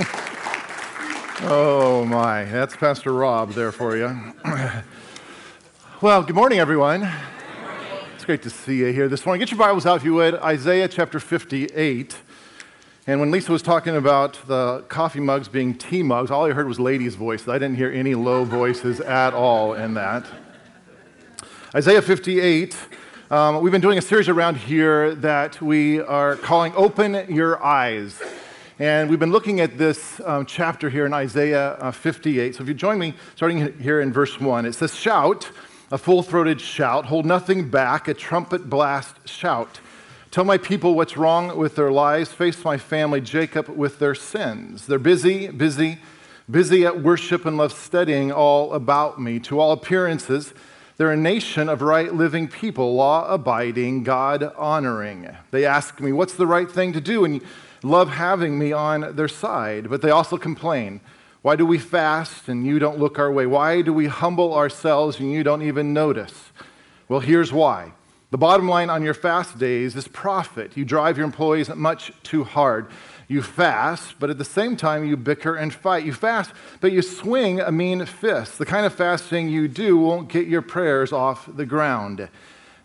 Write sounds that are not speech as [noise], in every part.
[laughs] oh my, that's Pastor Rob there for you. [clears throat] well, good morning, everyone. It's great to see you here this morning. Get your Bibles out if you would. Isaiah chapter 58. And when Lisa was talking about the coffee mugs being tea mugs, all I heard was ladies' voices. I didn't hear any low voices at all in that. Isaiah 58. Um, we've been doing a series around here that we are calling Open Your Eyes. And we've been looking at this um, chapter here in Isaiah uh, 58. So if you join me, starting here in verse 1, it says, Shout, a full throated shout, hold nothing back, a trumpet blast shout. Tell my people what's wrong with their lives, face my family, Jacob, with their sins. They're busy, busy, busy at worship and love studying all about me. To all appearances, they're a nation of right living people, law abiding, God honoring. They ask me, What's the right thing to do? And love having me on their side. But they also complain, Why do we fast and you don't look our way? Why do we humble ourselves and you don't even notice? Well, here's why. The bottom line on your fast days is profit. You drive your employees much too hard. You fast, but at the same time, you bicker and fight. You fast, but you swing a mean fist. The kind of fasting you do won't get your prayers off the ground.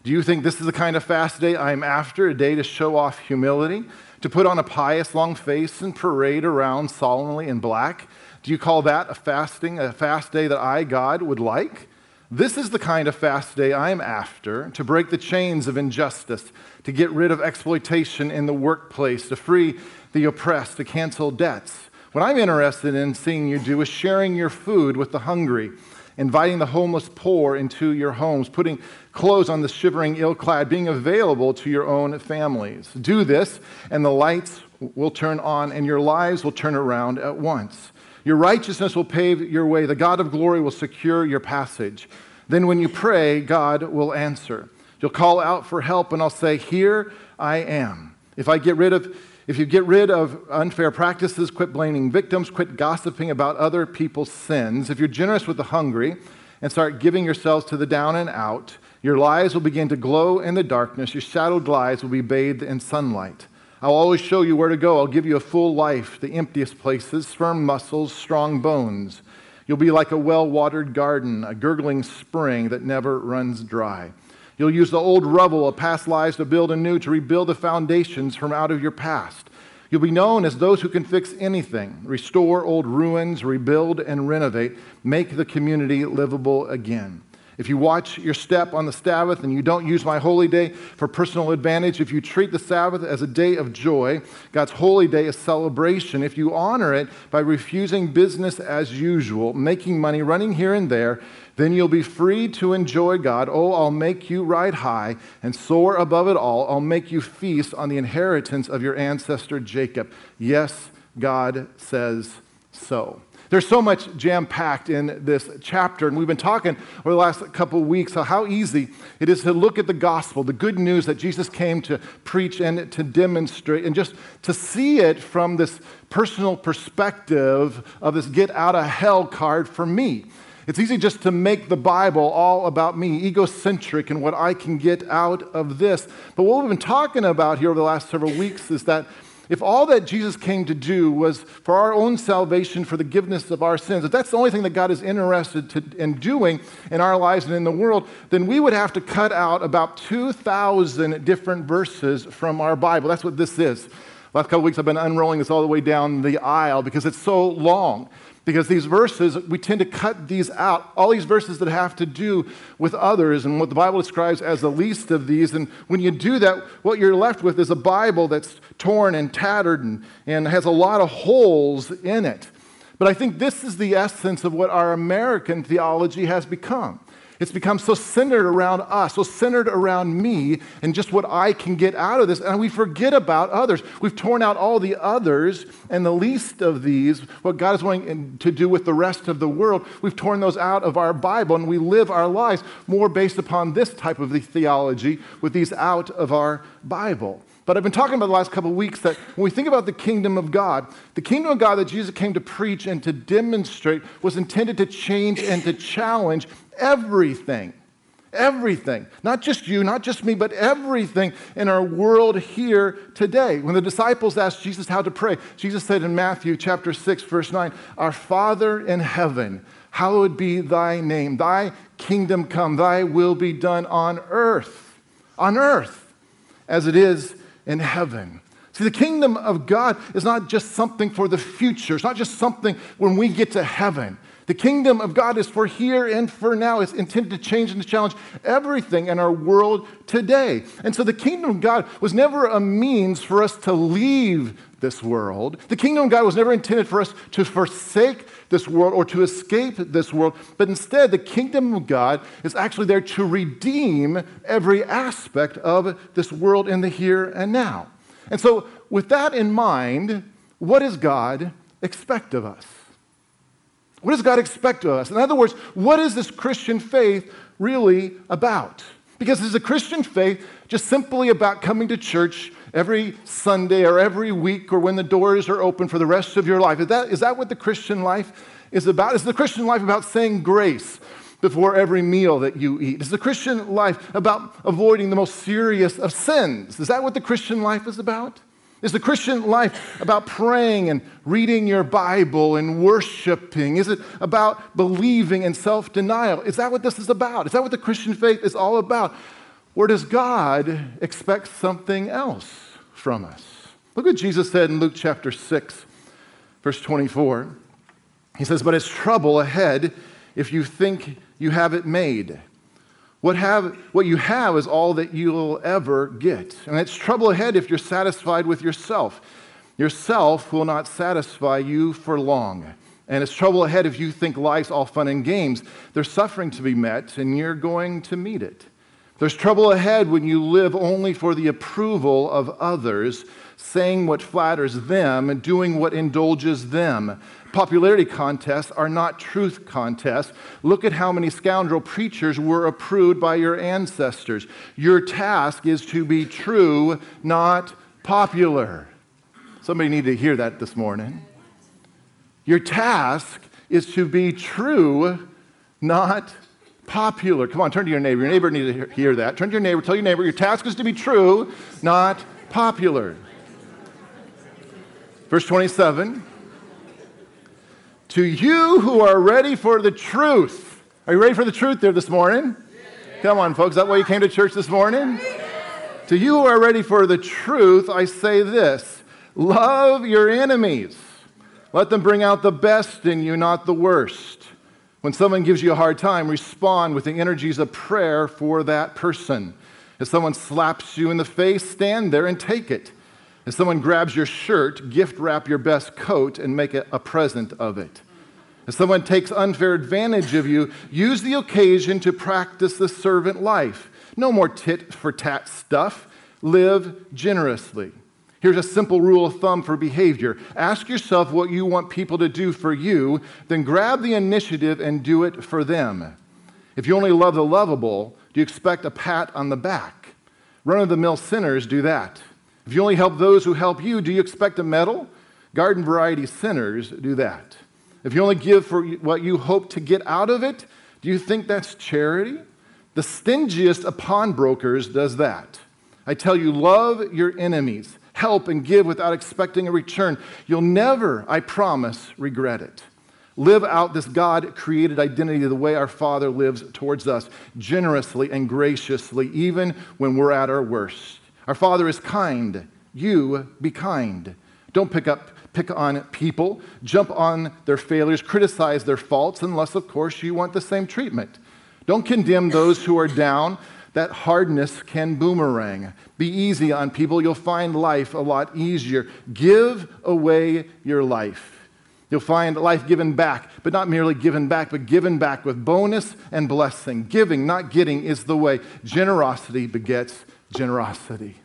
Do you think this is the kind of fast day I'm after? A day to show off humility? To put on a pious long face and parade around solemnly in black? Do you call that a fasting, a fast day that I, God, would like? This is the kind of fast day I'm after to break the chains of injustice, to get rid of exploitation in the workplace, to free the oppressed, to cancel debts. What I'm interested in seeing you do is sharing your food with the hungry, inviting the homeless poor into your homes, putting clothes on the shivering ill clad, being available to your own families. Do this, and the lights will turn on, and your lives will turn around at once. Your righteousness will pave your way. The God of glory will secure your passage. Then, when you pray, God will answer. You'll call out for help, and I'll say, Here I am. If I get rid of if you get rid of unfair practices, quit blaming victims, quit gossiping about other people's sins, if you're generous with the hungry and start giving yourselves to the down and out, your lives will begin to glow in the darkness. Your shadowed lives will be bathed in sunlight. I'll always show you where to go. I'll give you a full life, the emptiest places, firm muscles, strong bones. You'll be like a well watered garden, a gurgling spring that never runs dry. You'll use the old rubble of past lives to build anew, to rebuild the foundations from out of your past. You'll be known as those who can fix anything, restore old ruins, rebuild and renovate, make the community livable again. If you watch your step on the Sabbath and you don't use my holy day for personal advantage, if you treat the Sabbath as a day of joy, God's holy day is celebration, if you honor it by refusing business as usual, making money, running here and there, then you'll be free to enjoy God. Oh, I'll make you ride high and soar above it all. I'll make you feast on the inheritance of your ancestor Jacob. Yes, God says so. There's so much jam packed in this chapter, and we've been talking over the last couple of weeks how easy it is to look at the gospel, the good news that Jesus came to preach and to demonstrate, and just to see it from this personal perspective of this get out of hell card for me. It's easy just to make the Bible all about me, egocentric, and what I can get out of this. But what we've been talking about here over the last several weeks is that if all that Jesus came to do was for our own salvation, for the forgiveness of our sins, if that's the only thing that God is interested to, in doing in our lives and in the world, then we would have to cut out about 2,000 different verses from our Bible. That's what this is. Last couple weeks, I've been unrolling this all the way down the aisle because it's so long because these verses, we tend to cut these out. All these verses that have to do with others and what the Bible describes as the least of these. And when you do that, what you're left with is a Bible that's torn and tattered and, and has a lot of holes in it. But I think this is the essence of what our American theology has become. It's become so centered around us, so centered around me and just what I can get out of this. And we forget about others. We've torn out all the others, and the least of these, what God is wanting to do with the rest of the world, we've torn those out of our Bible, and we live our lives more based upon this type of theology with these out of our Bible. But I've been talking about the last couple of weeks that when we think about the kingdom of God, the kingdom of God that Jesus came to preach and to demonstrate was intended to change and to challenge everything. everything. Not just you, not just me, but everything in our world here today. When the disciples asked Jesus how to pray, Jesus said in Matthew chapter 6, verse 9, Our Father in heaven, hallowed be thy name. Thy kingdom come, thy will be done on earth, on earth, as it is in heaven. See, the kingdom of God is not just something for the future. It's not just something when we get to heaven. The kingdom of God is for here and for now. It's intended to change and to challenge everything in our world today. And so the kingdom of God was never a means for us to leave this world. The kingdom of God was never intended for us to forsake this world or to escape this world, but instead, the kingdom of God is actually there to redeem every aspect of this world in the here and now. And so, with that in mind, what does God expect of us? What does God expect of us? In other words, what is this Christian faith really about? Because is a Christian faith just simply about coming to church every Sunday or every week or when the doors are open for the rest of your life? Is that, is that what the Christian life is about? Is the Christian life about saying grace? before every meal that you eat? Is the Christian life about avoiding the most serious of sins? Is that what the Christian life is about? Is the Christian life about praying and reading your Bible and worshiping? Is it about believing and self denial? Is that what this is about? Is that what the Christian faith is all about? Or does God expect something else from us? Look what Jesus said in Luke chapter 6, verse 24. He says, But it's trouble ahead if you think you have it made. What, have, what you have is all that you'll ever get. And it's trouble ahead if you're satisfied with yourself. Yourself will not satisfy you for long. And it's trouble ahead if you think life's all fun and games. There's suffering to be met, and you're going to meet it. There's trouble ahead when you live only for the approval of others, saying what flatters them and doing what indulges them. Popularity contests are not truth contests. Look at how many scoundrel preachers were approved by your ancestors. Your task is to be true, not popular. Somebody need to hear that this morning. Your task is to be true, not popular. Come on, turn to your neighbor. Your neighbor needs to hear that. Turn to your neighbor. Tell your neighbor your task is to be true, not popular. Verse 27 to you who are ready for the truth. Are you ready for the truth there this morning? Come on, folks. That why you came to church this morning? To you who are ready for the truth, I say this love your enemies. Let them bring out the best in you, not the worst. When someone gives you a hard time, respond with the energies of prayer for that person. If someone slaps you in the face, stand there and take it. If someone grabs your shirt, gift wrap your best coat and make a present of it. If someone takes unfair advantage of you, use the occasion to practice the servant life. No more tit for tat stuff. Live generously. Here's a simple rule of thumb for behavior ask yourself what you want people to do for you, then grab the initiative and do it for them. If you only love the lovable, do you expect a pat on the back? Run of the mill sinners do that. If you only help those who help you, do you expect a medal? Garden variety sinners do that. If you only give for what you hope to get out of it, do you think that's charity? The stingiest of pawnbrokers does that. I tell you, love your enemies, help and give without expecting a return. You'll never, I promise, regret it. Live out this God created identity the way our Father lives towards us, generously and graciously, even when we're at our worst. Our Father is kind. You be kind. Don't pick up pick on people, jump on their failures, criticize their faults, unless, of course, you want the same treatment. Don't condemn those who are down. That hardness can boomerang. Be easy on people. You'll find life a lot easier. Give away your life. You'll find life given back, but not merely given back, but given back with bonus and blessing. Giving, not getting, is the way. Generosity begets generosity.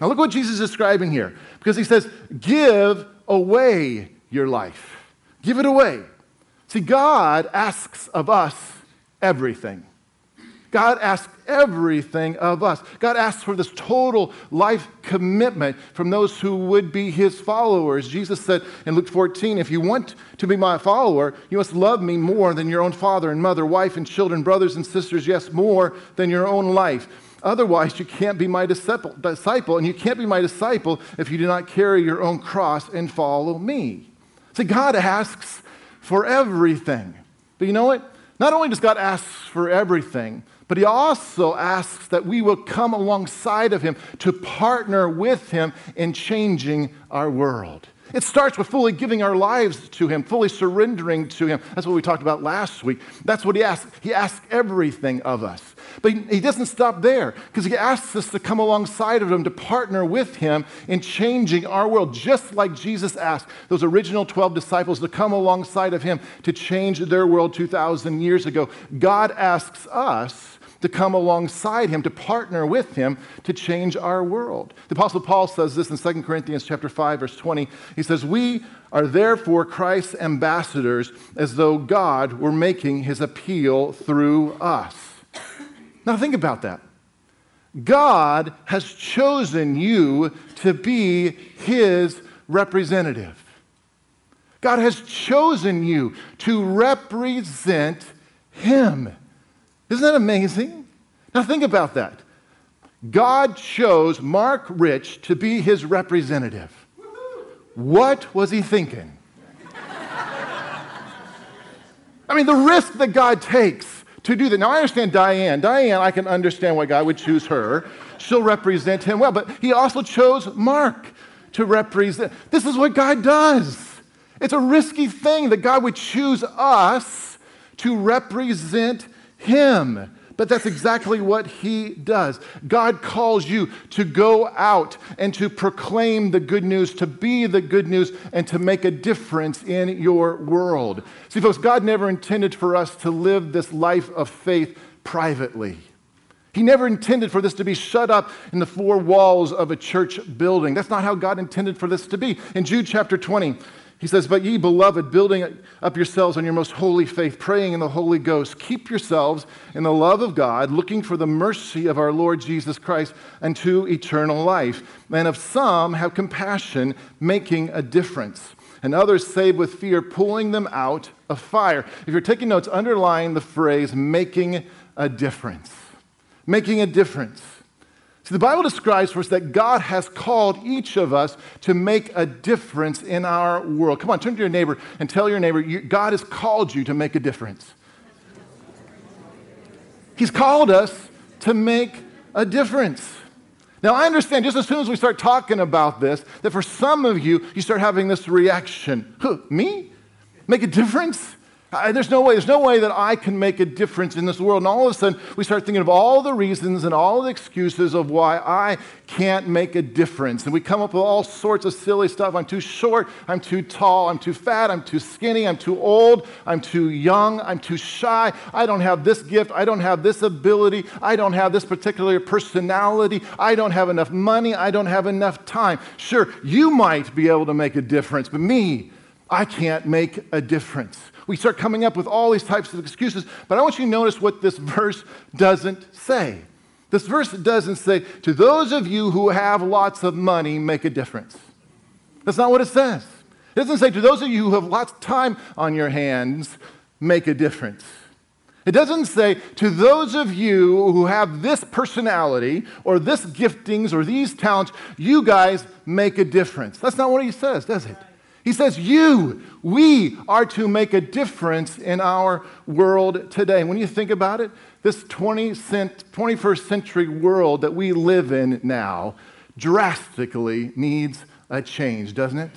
Now, look what Jesus is describing here, because he says, Give away your life. Give it away. See, God asks of us everything. God asks everything of us. God asks for this total life commitment from those who would be his followers. Jesus said in Luke 14, If you want to be my follower, you must love me more than your own father and mother, wife and children, brothers and sisters, yes, more than your own life. Otherwise, you can't be my disciple, and you can't be my disciple if you do not carry your own cross and follow me. See, God asks for everything. But you know what? Not only does God ask for everything, but he also asks that we will come alongside of him to partner with him in changing our world. It starts with fully giving our lives to him, fully surrendering to him. That's what we talked about last week. That's what he asks. He asks everything of us. But he doesn't stop there because he asks us to come alongside of him, to partner with him in changing our world, just like Jesus asked those original 12 disciples to come alongside of him to change their world 2,000 years ago. God asks us to come alongside him, to partner with him to change our world. The Apostle Paul says this in 2 Corinthians chapter 5, verse 20. He says, We are therefore Christ's ambassadors as though God were making his appeal through us. Now think about that. God has chosen you to be his representative. God has chosen you to represent him. Isn't that amazing? Now, think about that. God chose Mark Rich to be his representative. What was he thinking? [laughs] I mean, the risk that God takes to do that. Now, I understand Diane. Diane, I can understand why God would choose her. She'll represent him well, but he also chose Mark to represent. This is what God does. It's a risky thing that God would choose us to represent him. But that's exactly what he does. God calls you to go out and to proclaim the good news, to be the good news, and to make a difference in your world. See, folks, God never intended for us to live this life of faith privately. He never intended for this to be shut up in the four walls of a church building. That's not how God intended for this to be. In Jude chapter 20, he says, But ye, beloved, building up yourselves on your most holy faith, praying in the Holy Ghost, keep yourselves in the love of God, looking for the mercy of our Lord Jesus Christ unto eternal life. And of some have compassion, making a difference. And others save with fear, pulling them out of fire. If you're taking notes, underline the phrase making a difference. Making a difference. See, the Bible describes for us that God has called each of us to make a difference in our world. Come on, turn to your neighbor and tell your neighbor, God has called you to make a difference. He's called us to make a difference. Now, I understand just as soon as we start talking about this, that for some of you, you start having this reaction huh, me? Make a difference? I, there's no way, there's no way that I can make a difference in this world. And all of a sudden, we start thinking of all the reasons and all the excuses of why I can't make a difference. And we come up with all sorts of silly stuff. I'm too short, I'm too tall, I'm too fat, I'm too skinny, I'm too old, I'm too young, I'm too shy, I don't have this gift, I don't have this ability, I don't have this particular personality, I don't have enough money, I don't have enough time. Sure, you might be able to make a difference, but me, I can't make a difference we start coming up with all these types of excuses. But I want you to notice what this verse doesn't say. This verse doesn't say, to those of you who have lots of money, make a difference. That's not what it says. It doesn't say, to those of you who have lots of time on your hands, make a difference. It doesn't say, to those of you who have this personality or this giftings or these talents, you guys make a difference. That's not what he says, does it? He says, You, we are to make a difference in our world today. When you think about it, this 20 cent, 21st century world that we live in now drastically needs a change, doesn't it?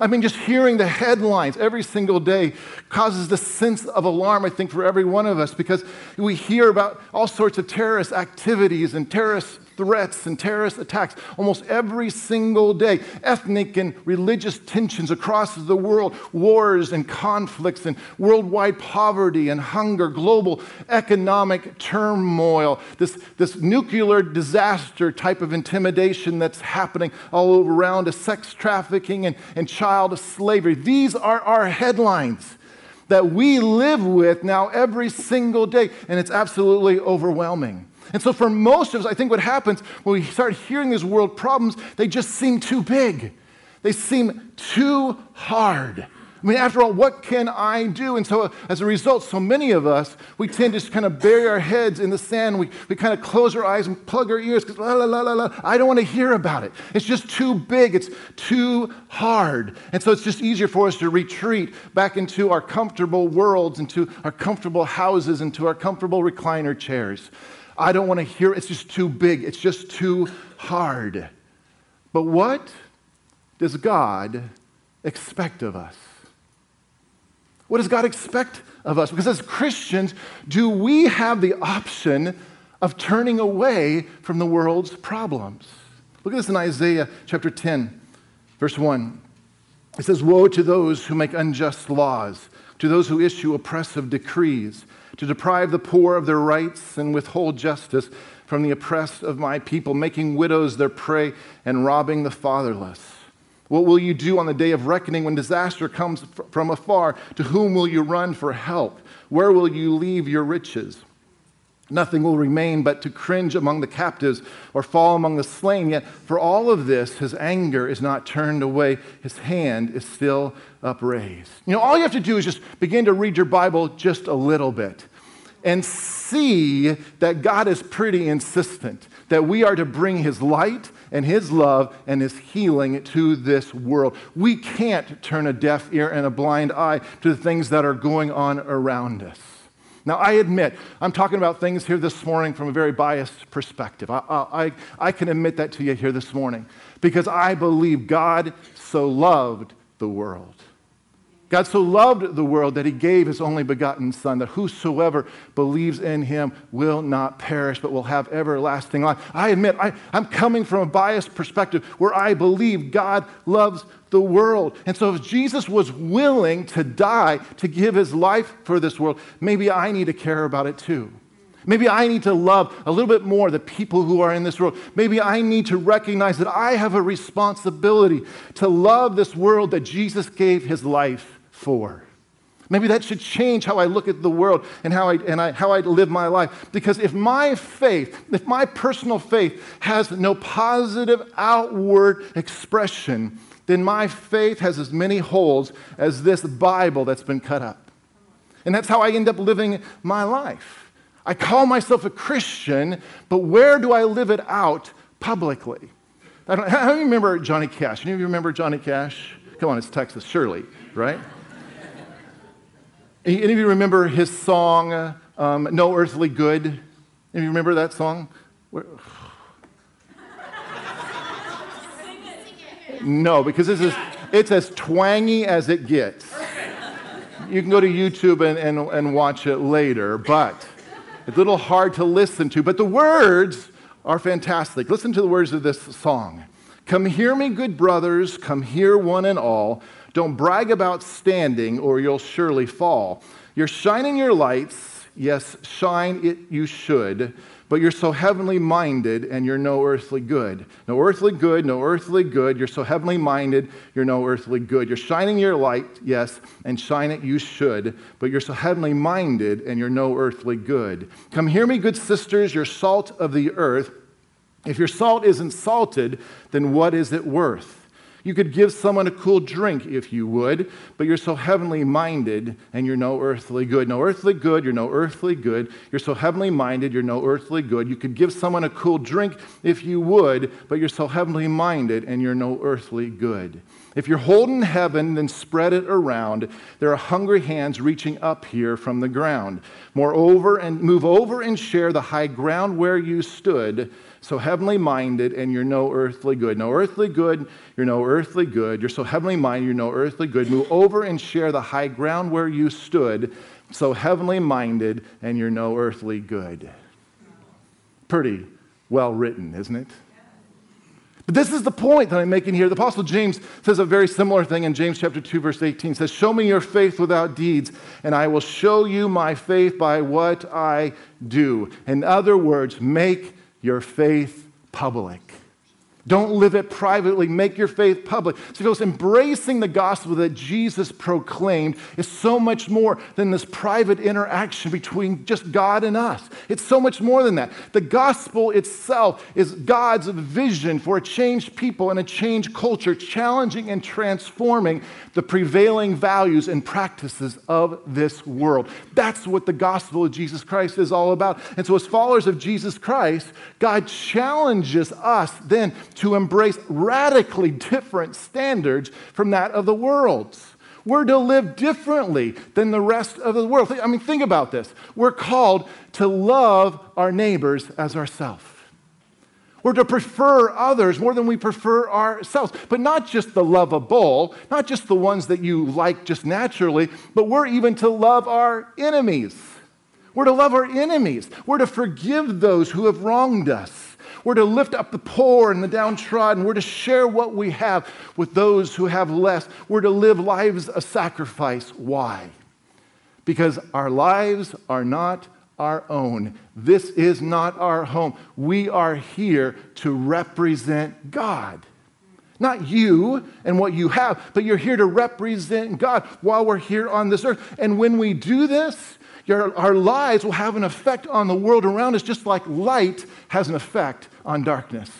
I mean, just hearing the headlines every single day causes this sense of alarm, I think, for every one of us because we hear about all sorts of terrorist activities and terrorist threats and terrorist attacks almost every single day, ethnic and religious tensions across the world, wars and conflicts, and worldwide poverty and hunger, global economic turmoil, this, this nuclear disaster type of intimidation that's happening all around us, sex trafficking and, and child slavery. These are our headlines. that we live with now every single day, and it's absolutely overwhelming. And so, for most of us, I think what happens when we start hearing these world problems, they just seem too big. They seem too hard. I mean, after all, what can I do? And so, as a result, so many of us, we tend to just kind of bury our heads in the sand. We, we kind of close our eyes and plug our ears because, la, la, la, la, la, I don't want to hear about it. It's just too big. It's too hard. And so, it's just easier for us to retreat back into our comfortable worlds, into our comfortable houses, into our comfortable recliner chairs. I don't want to hear it. It's just too big. It's just too hard. But what does God expect of us? What does God expect of us? Because as Christians, do we have the option of turning away from the world's problems? Look at this in Isaiah chapter 10, verse 1. It says, Woe to those who make unjust laws, to those who issue oppressive decrees, to deprive the poor of their rights and withhold justice from the oppressed of my people, making widows their prey and robbing the fatherless. What will you do on the day of reckoning when disaster comes from afar? To whom will you run for help? Where will you leave your riches? Nothing will remain but to cringe among the captives or fall among the slain. Yet, for all of this, his anger is not turned away. His hand is still upraised. You know, all you have to do is just begin to read your Bible just a little bit and see that God is pretty insistent that we are to bring his light and His love and His healing to this world. We can't turn a deaf ear and a blind eye to the things that are going on around us. Now, I admit, I'm talking about things here this morning from a very biased perspective. I, I, I can admit that to you here this morning because I believe God so loved the world God so loved the world that he gave his only begotten Son, that whosoever believes in him will not perish, but will have everlasting life. I admit, I, am coming from a biased perspective where I believe God loves the world. And so, if Jesus was willing to die to give his life for this world, maybe I need to care about it too. Maybe I need to love a little bit more the people who are in this world. Maybe I need to recognize that I have a responsibility to love this world that Jesus gave his life for. Maybe that should change how I look at the world and how I, and I, how I live my life. Because if my faith, if my personal faith has no positive outward expression, then my faith has as many holes as this Bible that's been cut up. And that's how I end up living my life. I call myself a Christian, but where do I live it out publicly? I don't, [laughs] how you remember Johnny Cash? Any of you remember Johnny Cash? Come on, it's Texas, surely, right? Any of you remember his song, um, No Earthly Good? Any of you remember that song? No, because this is, it's as twangy as it gets. You can go to YouTube and, and, and watch it later, but it's a little hard to listen to. But the words are fantastic. Listen to the words of this song. Come hear me, good brothers, come hear one and all. Don't brag about standing, or you'll surely fall. You're shining your lights. Yes, shine it you should. But you're so heavenly minded and you're no earthly good. No earthly good, no earthly good. You're so heavenly minded, you're no earthly good. You're shining your light, yes, and shine it you should. But you're so heavenly minded and you're no earthly good. Come hear me, good sisters, you're salt of the earth. If your salt isn't salted, then what is it worth? You could give someone a cool drink if you would, but you're so heavenly minded and you're no earthly good. No earthly good, you're no earthly good. You're so heavenly minded, you're no earthly good. You could give someone a cool drink if you would, but you're so heavenly minded and you're no earthly good. If you're holding heaven, then spread it around. There are hungry hands reaching up here from the ground. Moreover, and move over and share the high ground where you stood so heavenly minded and you're no earthly good. No earthly good, you're no earthly good. You're so heavenly minded, you're no earthly good. Move over and share the high ground where you stood. So heavenly minded and you're no earthly good. Pretty well written, isn't it? But this is the point that I'm making here. The Apostle James says a very similar thing in James chapter 2, verse 18. says, Show me your faith without deeds, and I will show you my faith by what I do. In other words, make your faith public. Don't live it privately. Make your faith public. So, folks, embracing the gospel that Jesus proclaimed is so much more than this private interaction between just God and us. It's so much more than that. The gospel itself is God's vision for a changed people and a changed culture, challenging and transforming the prevailing values and practices of this world. That's what the gospel of Jesus Christ is all about. And so, as followers of Jesus Christ, God challenges us then to embrace radically different standards from that of the world's. We're to live differently than the rest of the world. I mean, think about this. We're called to love our neighbors as ourselves. We're to prefer others more than we prefer ourselves. But not just the lovable, not just the ones that you like just naturally, but we're even to love our enemies. We're to love our enemies. We're to forgive those who have wronged us. We're to lift up the poor and the downtrodden. We're to share what we have with those who have less. We're to live lives of sacrifice. Why? Because our lives are not our own. This is not our home. We are here to represent God. Not you and what you have, but you're here to represent God while we're here on this earth. And when we do this, your, our lives will have an effect on the world around us, just like light has an effect on darkness.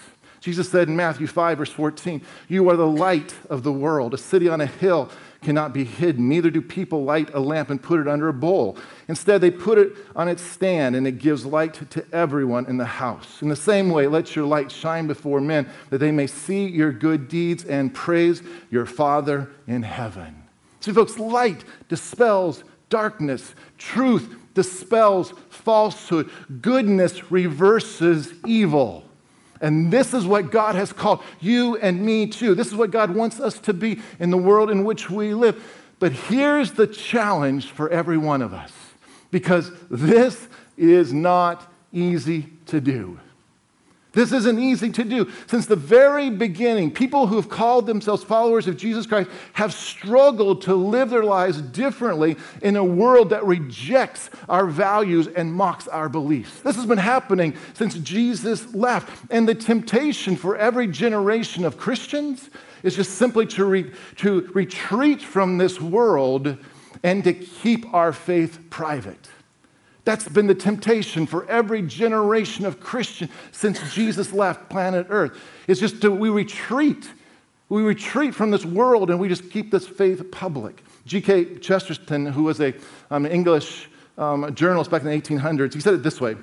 Jesus said in Matthew 5, verse 14, You are the light of the world. A city on a hill cannot be hidden. Neither do people light a lamp and put it under a bowl. Instead, they put it on its stand, and it gives light to everyone in the house. In the same way, let your light shine before men, that they may see your good deeds and praise your Father in heaven. See, folks, light dispels darkness. Truth dispels falsehood. Goodness reverses evil. And this is what God has called you and me to. This is what God wants us to be in the world in which we live. But here's the challenge for every one of us because this is not easy to do. This isn't easy to do. Since the very beginning, people who have called themselves followers of Jesus Christ have struggled to live their lives differently in a world that rejects our values and mocks our beliefs. This has been happening since Jesus left. And the temptation for every generation of Christians is just simply to, re- to retreat from this world and to keep our faith private. That's been the temptation for every generation of Christian since Jesus left planet Earth. It's just that we retreat. We retreat from this world and we just keep this faith public. G.K. Chesterton, who was an um, English um, journalist back in the 1800s, he said it this way.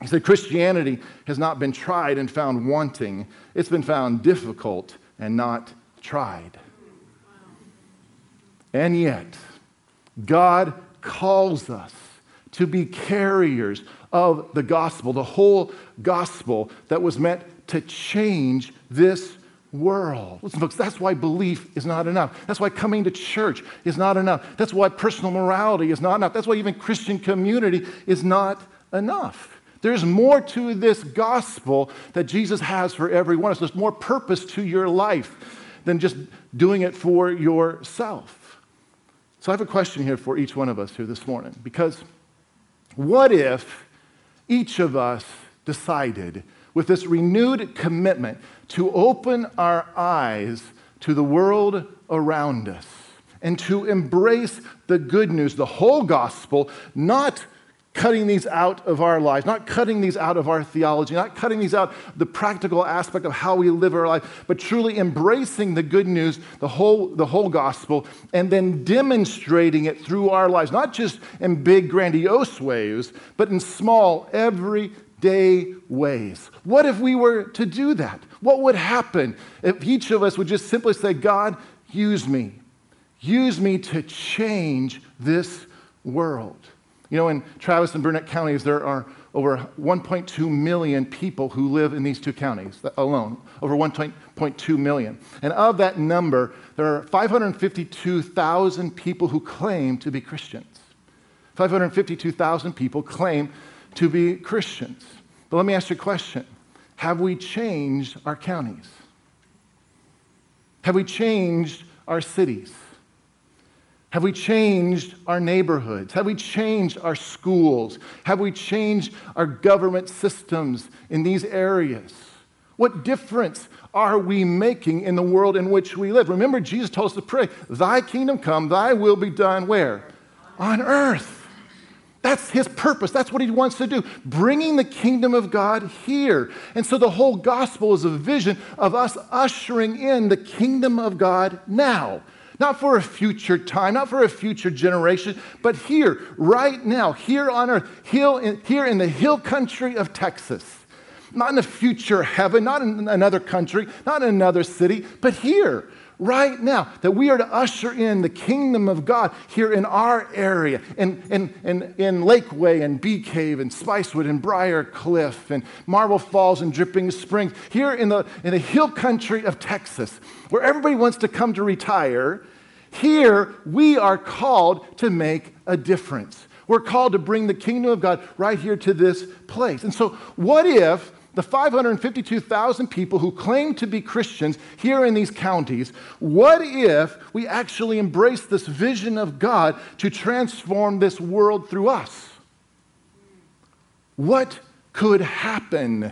He said, Christianity has not been tried and found wanting, it's been found difficult and not tried. And yet, God calls us to be carriers of the gospel, the whole gospel that was meant to change this world. Listen, folks, that's why belief is not enough. That's why coming to church is not enough. That's why personal morality is not enough. That's why even Christian community is not enough. There's more to this gospel that Jesus has for every one of us. There's more purpose to your life than just doing it for yourself. So I have a question here for each one of us here this morning because what if each of us decided, with this renewed commitment, to open our eyes to the world around us and to embrace the good news, the whole gospel, not cutting these out of our lives, not cutting these out of our theology, not cutting these out the practical aspect of how we live our life, but truly embracing the good news, the whole, the whole gospel, and then demonstrating it through our lives, not just in big, grandiose ways, but in small, everyday ways. What if we were to do that? What would happen if each of us would just simply say, God, use me? Use me to change this world. You know, in Travis and Burnet counties, there are over 1.2 million people who live in these two counties alone, over 1.2 million. And of that number, there are 552,000 people who claim to be Christians. 552,000 people claim to be Christians. But let me ask you a question Have we changed our counties? Have we changed our cities? Have we changed our neighborhoods? Have we changed our schools? Have we changed our government systems in these areas? What difference are we making in the world in which we live? Remember, Jesus told us to pray, Thy kingdom come, Thy will be done where? On earth. That's his purpose. That's what he wants to do, bringing the kingdom of God here. And so the whole gospel is a vision of us ushering in the kingdom of God now. Not for a future time, not for a future generation, but here, right now, here on earth, here in the hill country of Texas. Not in a future heaven, not in another country, not in another city, but here right now that we are to usher in the kingdom of God here in our area, in, in, in, in Lakeway and Bee Cave and Spicewood and Briarcliff and Marble Falls and Dripping Springs, here in the, in the hill country of Texas, where everybody wants to come to retire. Here, we are called to make a difference. We're called to bring the kingdom of God right here to this place. And so, what if the 552,000 people who claim to be Christians here in these counties, what if we actually embrace this vision of God to transform this world through us? What could happen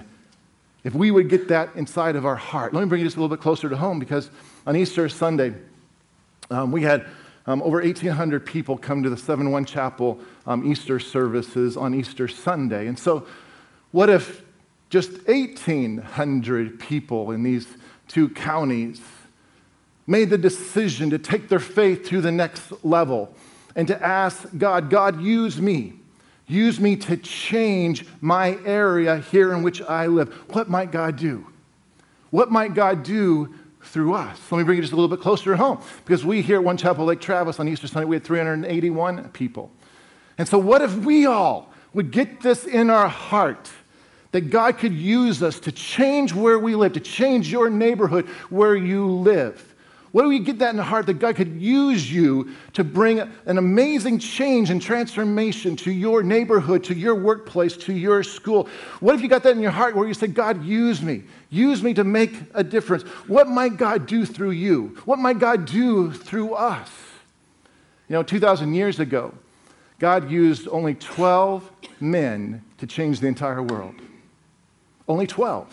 if we would get that inside of our heart? Let me bring you just a little bit closer to home because on Easter Sunday, um, we had um, over 1,800 people come to the 7 1 Chapel um, Easter services on Easter Sunday. And so, what if just 1,800 people in these two counties made the decision to take their faith to the next level and to ask God, God, use me. Use me to change my area here in which I live. What might God do? What might God do through us? Let me bring you just a little bit closer to home because we here at One Chapel Lake Travis on Easter Sunday, we had 381 people. And so, what if we all would get this in our heart? That God could use us to change where we live, to change your neighborhood where you live. What do we get that in the heart that God could use you to bring an amazing change and transformation to your neighborhood, to your workplace, to your school? What if you got that in your heart where you say, God, use me? Use me to make a difference. What might God do through you? What might God do through us? You know, 2,000 years ago, God used only 12 men to change the entire world. Only 12.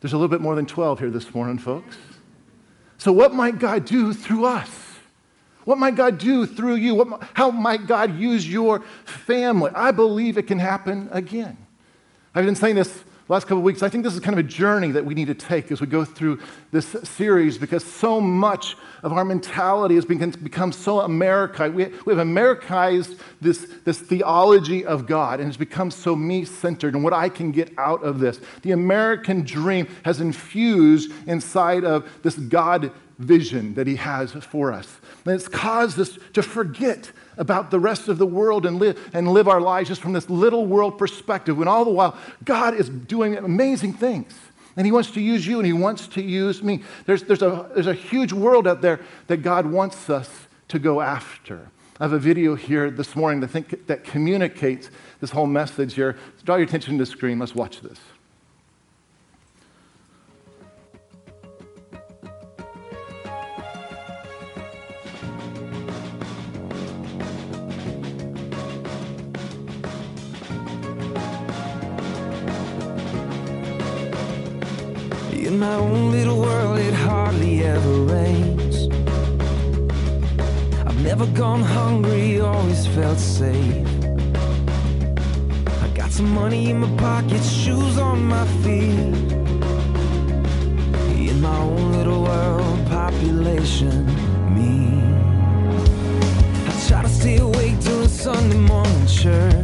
There's a little bit more than 12 here this morning, folks. So, what might God do through us? What might God do through you? What, how might God use your family? I believe it can happen again. I've been saying this last couple of weeks, I think this is kind of a journey that we need to take as we go through this series because so much of our mentality has become so Americanized. We, we have Americanized this, this theology of God and it's become so me centered and what I can get out of this. The American dream has infused inside of this God vision that He has for us. And it's caused us to forget about the rest of the world and live, and live our lives just from this little world perspective when all the while God is doing amazing things. And He wants to use you and He wants to use me. There's, there's, a, there's a huge world out there that God wants us to go after. I have a video here this morning that, think, that communicates this whole message here. Draw your attention to the screen. Let's watch this. In my own little world, it hardly ever rains. I've never gone hungry, always felt safe. I got some money in my pockets, shoes on my feet. In my own little world, population, me. I try to stay awake during Sunday morning church.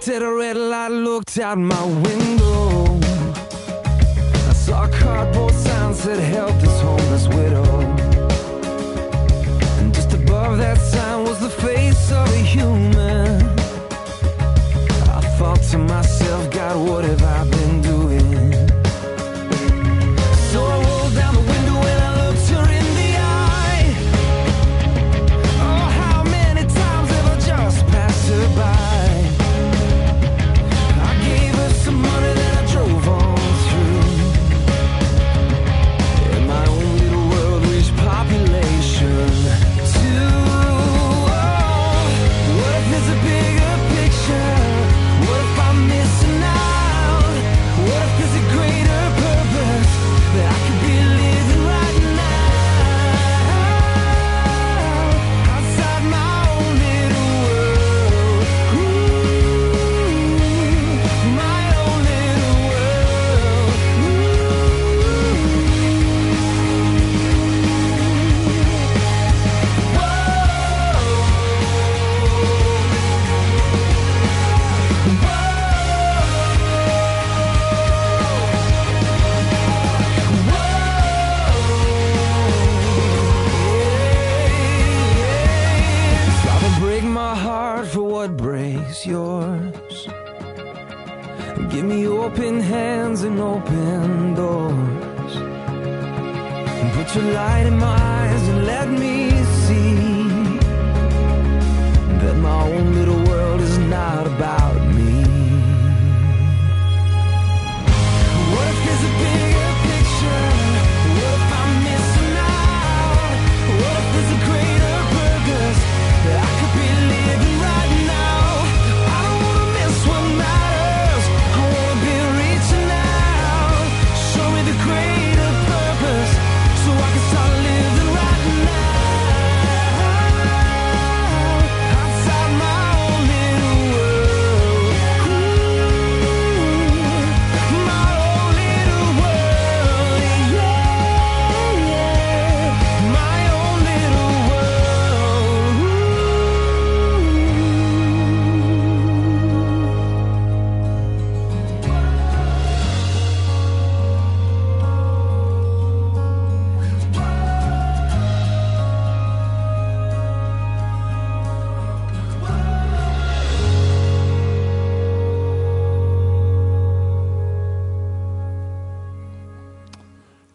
stopped at a red light, looked out my window. I saw cardboard signs that held this homeless widow. And just above that sign was the face of a human. I thought to myself, God, what have I been?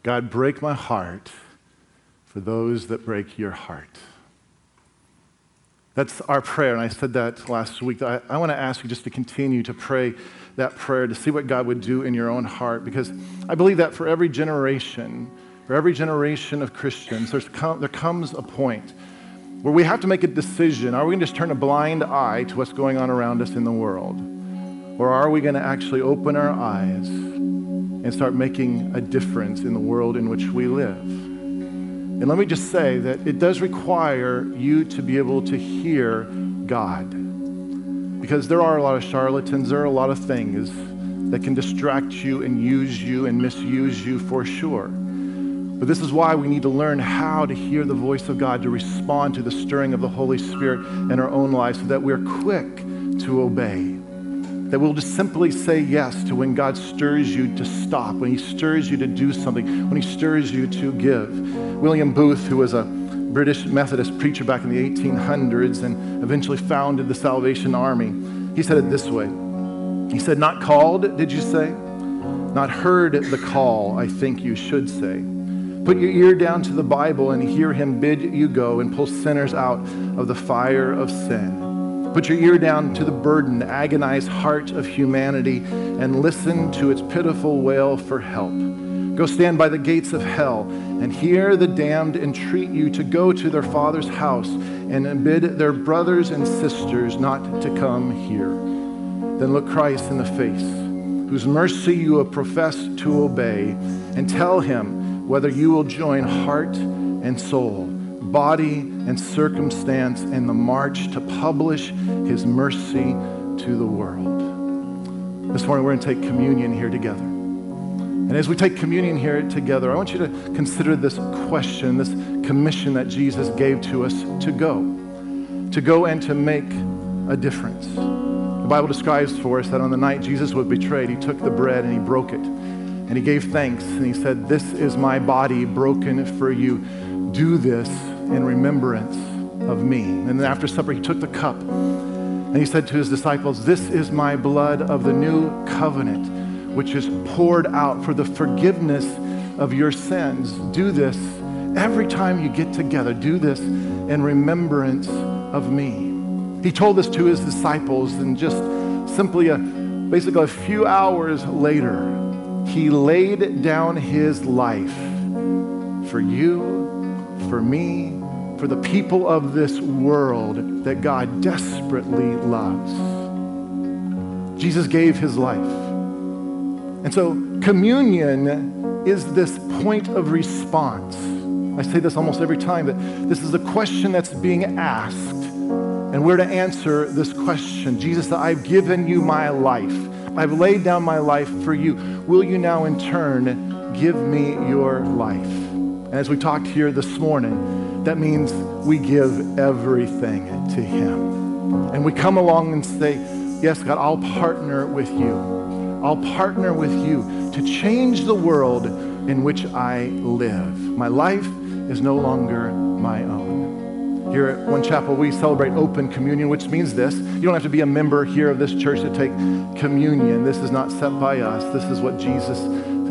God, break my heart for those that break your heart. That's our prayer, and I said that last week. I, I want to ask you just to continue to pray that prayer to see what God would do in your own heart, because I believe that for every generation, for every generation of Christians, there comes a point where we have to make a decision. Are we going to just turn a blind eye to what's going on around us in the world? Or are we going to actually open our eyes and start making a difference in the world in which we live? And let me just say that it does require you to be able to hear God. Because there are a lot of charlatans, there are a lot of things that can distract you and use you and misuse you for sure. But this is why we need to learn how to hear the voice of God, to respond to the stirring of the Holy Spirit in our own lives so that we're quick to obey. That we'll just simply say yes to when God stirs you to stop, when He stirs you to do something, when He stirs you to give. William Booth, who was a British Methodist preacher back in the 1800s and eventually founded the Salvation Army, he said it this way He said, Not called, did you say? Not heard the call, I think you should say. Put your ear down to the Bible and hear Him bid you go and pull sinners out of the fire of sin. Put your ear down to the burdened, agonized heart of humanity and listen to its pitiful wail for help. Go stand by the gates of hell and hear the damned entreat you to go to their father's house and bid their brothers and sisters not to come here. Then look Christ in the face, whose mercy you have professed to obey, and tell him whether you will join heart and soul, body and circumstance in the march to publish his mercy to the world. This morning, we're going to take communion here together. And as we take communion here together, I want you to consider this question, this commission that Jesus gave to us to go, to go and to make a difference. The Bible describes for us that on the night Jesus was betrayed, he took the bread and he broke it. And he gave thanks and he said, This is my body broken for you. Do this in remembrance of me. And then after supper, he took the cup And he said to his disciples, This is my blood of the new covenant, which is poured out for the forgiveness of your sins. Do this every time you get together. Do this in remembrance of me. He told this to his disciples, and just simply a, basically a few hours later, he laid down his life for you, for me, for the people of this world that God desperately loves. Jesus gave his life. And so communion is this point of response. I say this almost every time that this is a question that's being asked, and we're to answer this question. Jesus I've given you my life. I've laid down my life for you. Will you now in turn give me your life? And as we talked here this morning, that means we give everything to him. And we come along and say, Yes, God, I'll partner with you. I'll partner with you to change the world in which I live. My life is no longer my own. Here at One Chapel, we celebrate open communion, which means this. You don't have to be a member here of this church to take communion. This is not set by us. This is what Jesus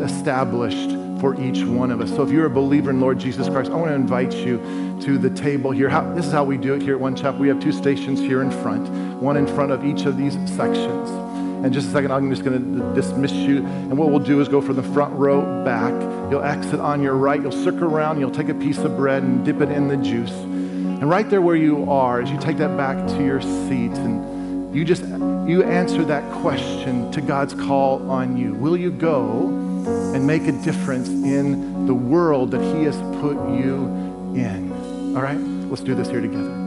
established for each one of us. So if you're a believer in Lord Jesus Christ, I want to invite you to the table here. How, this is how we do it here at One Chapel. We have two stations here in front, one in front of each of these sections. And just a second, I'm just going to dismiss you. And what we'll do is go from the front row back. You'll exit on your right. You'll circle around. You'll take a piece of bread and dip it in the juice. And right there where you are, as you take that back to your seat, and you just you answer that question to God's call on you. Will you go and make a difference in the world that He has put you in? All right, let's do this here together.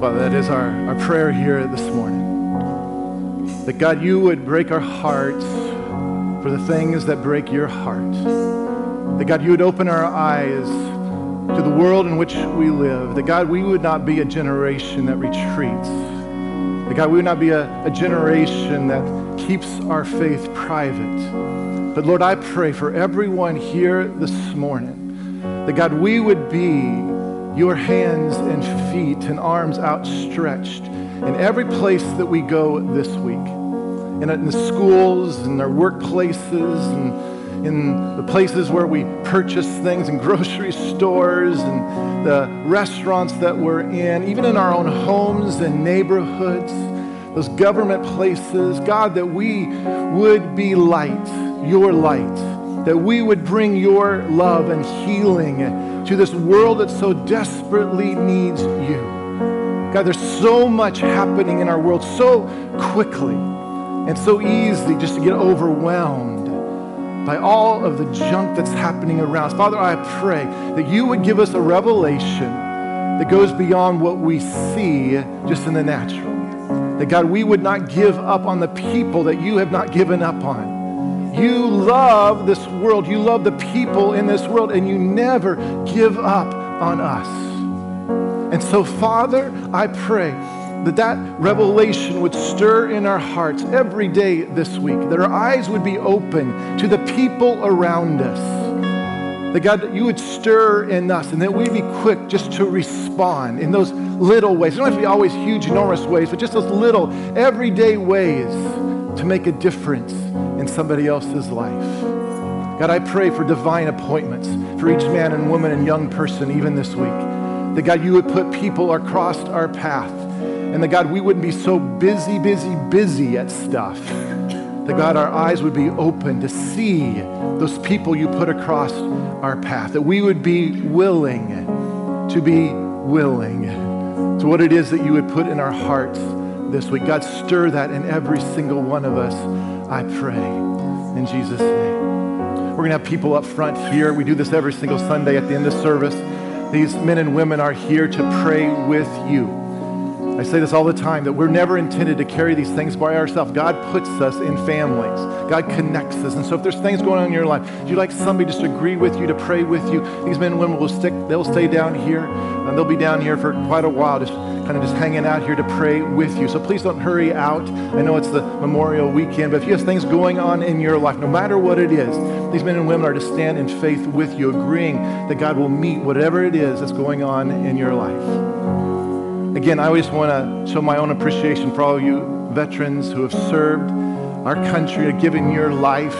Father, that is our, our prayer here this morning. That God, you would break our hearts for the things that break your heart. That God, you would open our eyes to the world in which we live. That God, we would not be a generation that retreats. That God, we would not be a, a generation that keeps our faith private. But Lord, I pray for everyone here this morning that God, we would be your hands and feet and arms outstretched in every place that we go this week. In, in the schools, in our workplaces, and in the places where we purchase things, in [laughs] grocery stores, and the restaurants that we're in, even in our own homes and neighborhoods, those government places. God, that we would be light, your light, that we would bring your love and healing to this world that so desperately needs you. God, there's so much happening in our world so quickly and so easy just to get overwhelmed by all of the junk that's happening around us. Father, I pray that you would give us a revelation that goes beyond what we see just in the natural. That God, we would not give up on the people that you have not given up on. You love this world. You love the people in this world, and you never give up on us. And so, Father, I pray that that revelation would stir in our hearts every day this week, that our eyes would be open to the people around us. That God, that you would stir in us and that we'd be quick just to respond in those little ways. It don't have to be always huge, enormous ways, but just those little, everyday ways to make a difference in somebody else's life. God, I pray for divine appointments for each man and woman and young person, even this week. That God, you would put people across our path. And that God, we wouldn't be so busy, busy, busy at stuff. That God, our eyes would be open to see those people you put across our path. That we would be willing to be willing to what it is that you would put in our hearts this week. God, stir that in every single one of us, I pray. In Jesus' name. We're going to have people up front here. We do this every single Sunday at the end of service. These men and women are here to pray with you. I say this all the time that we're never intended to carry these things by ourselves. God puts us in families, God connects us. And so if there's things going on in your life, you like somebody just to agree with you, to pray with you? These men and women will stick, they'll stay down here, and they'll be down here for quite a while, just kind of just hanging out here to pray with you. So please don't hurry out. I know it's the Memorial Weekend, but if you have things going on in your life, no matter what it is, these men and women are to stand in faith with you, agreeing that God will meet whatever it is that's going on in your life. Again, I always want to show my own appreciation for all you veterans who have served our country, have given your life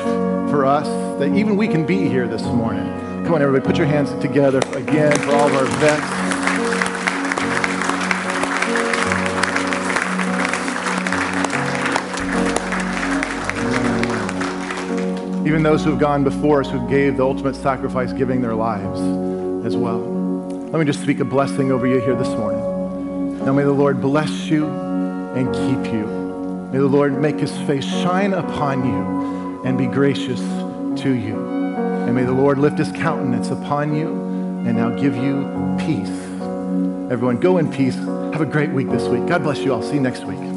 for us, that even we can be here this morning. Come on, everybody, put your hands together again for all of our vets. Even those who have gone before us, who gave the ultimate sacrifice, giving their lives as well. Let me just speak a blessing over you here this morning. Now may the Lord bless you and keep you. May the Lord make his face shine upon you and be gracious to you. And may the Lord lift his countenance upon you and now give you peace. Everyone, go in peace. Have a great week this week. God bless you all. See you next week.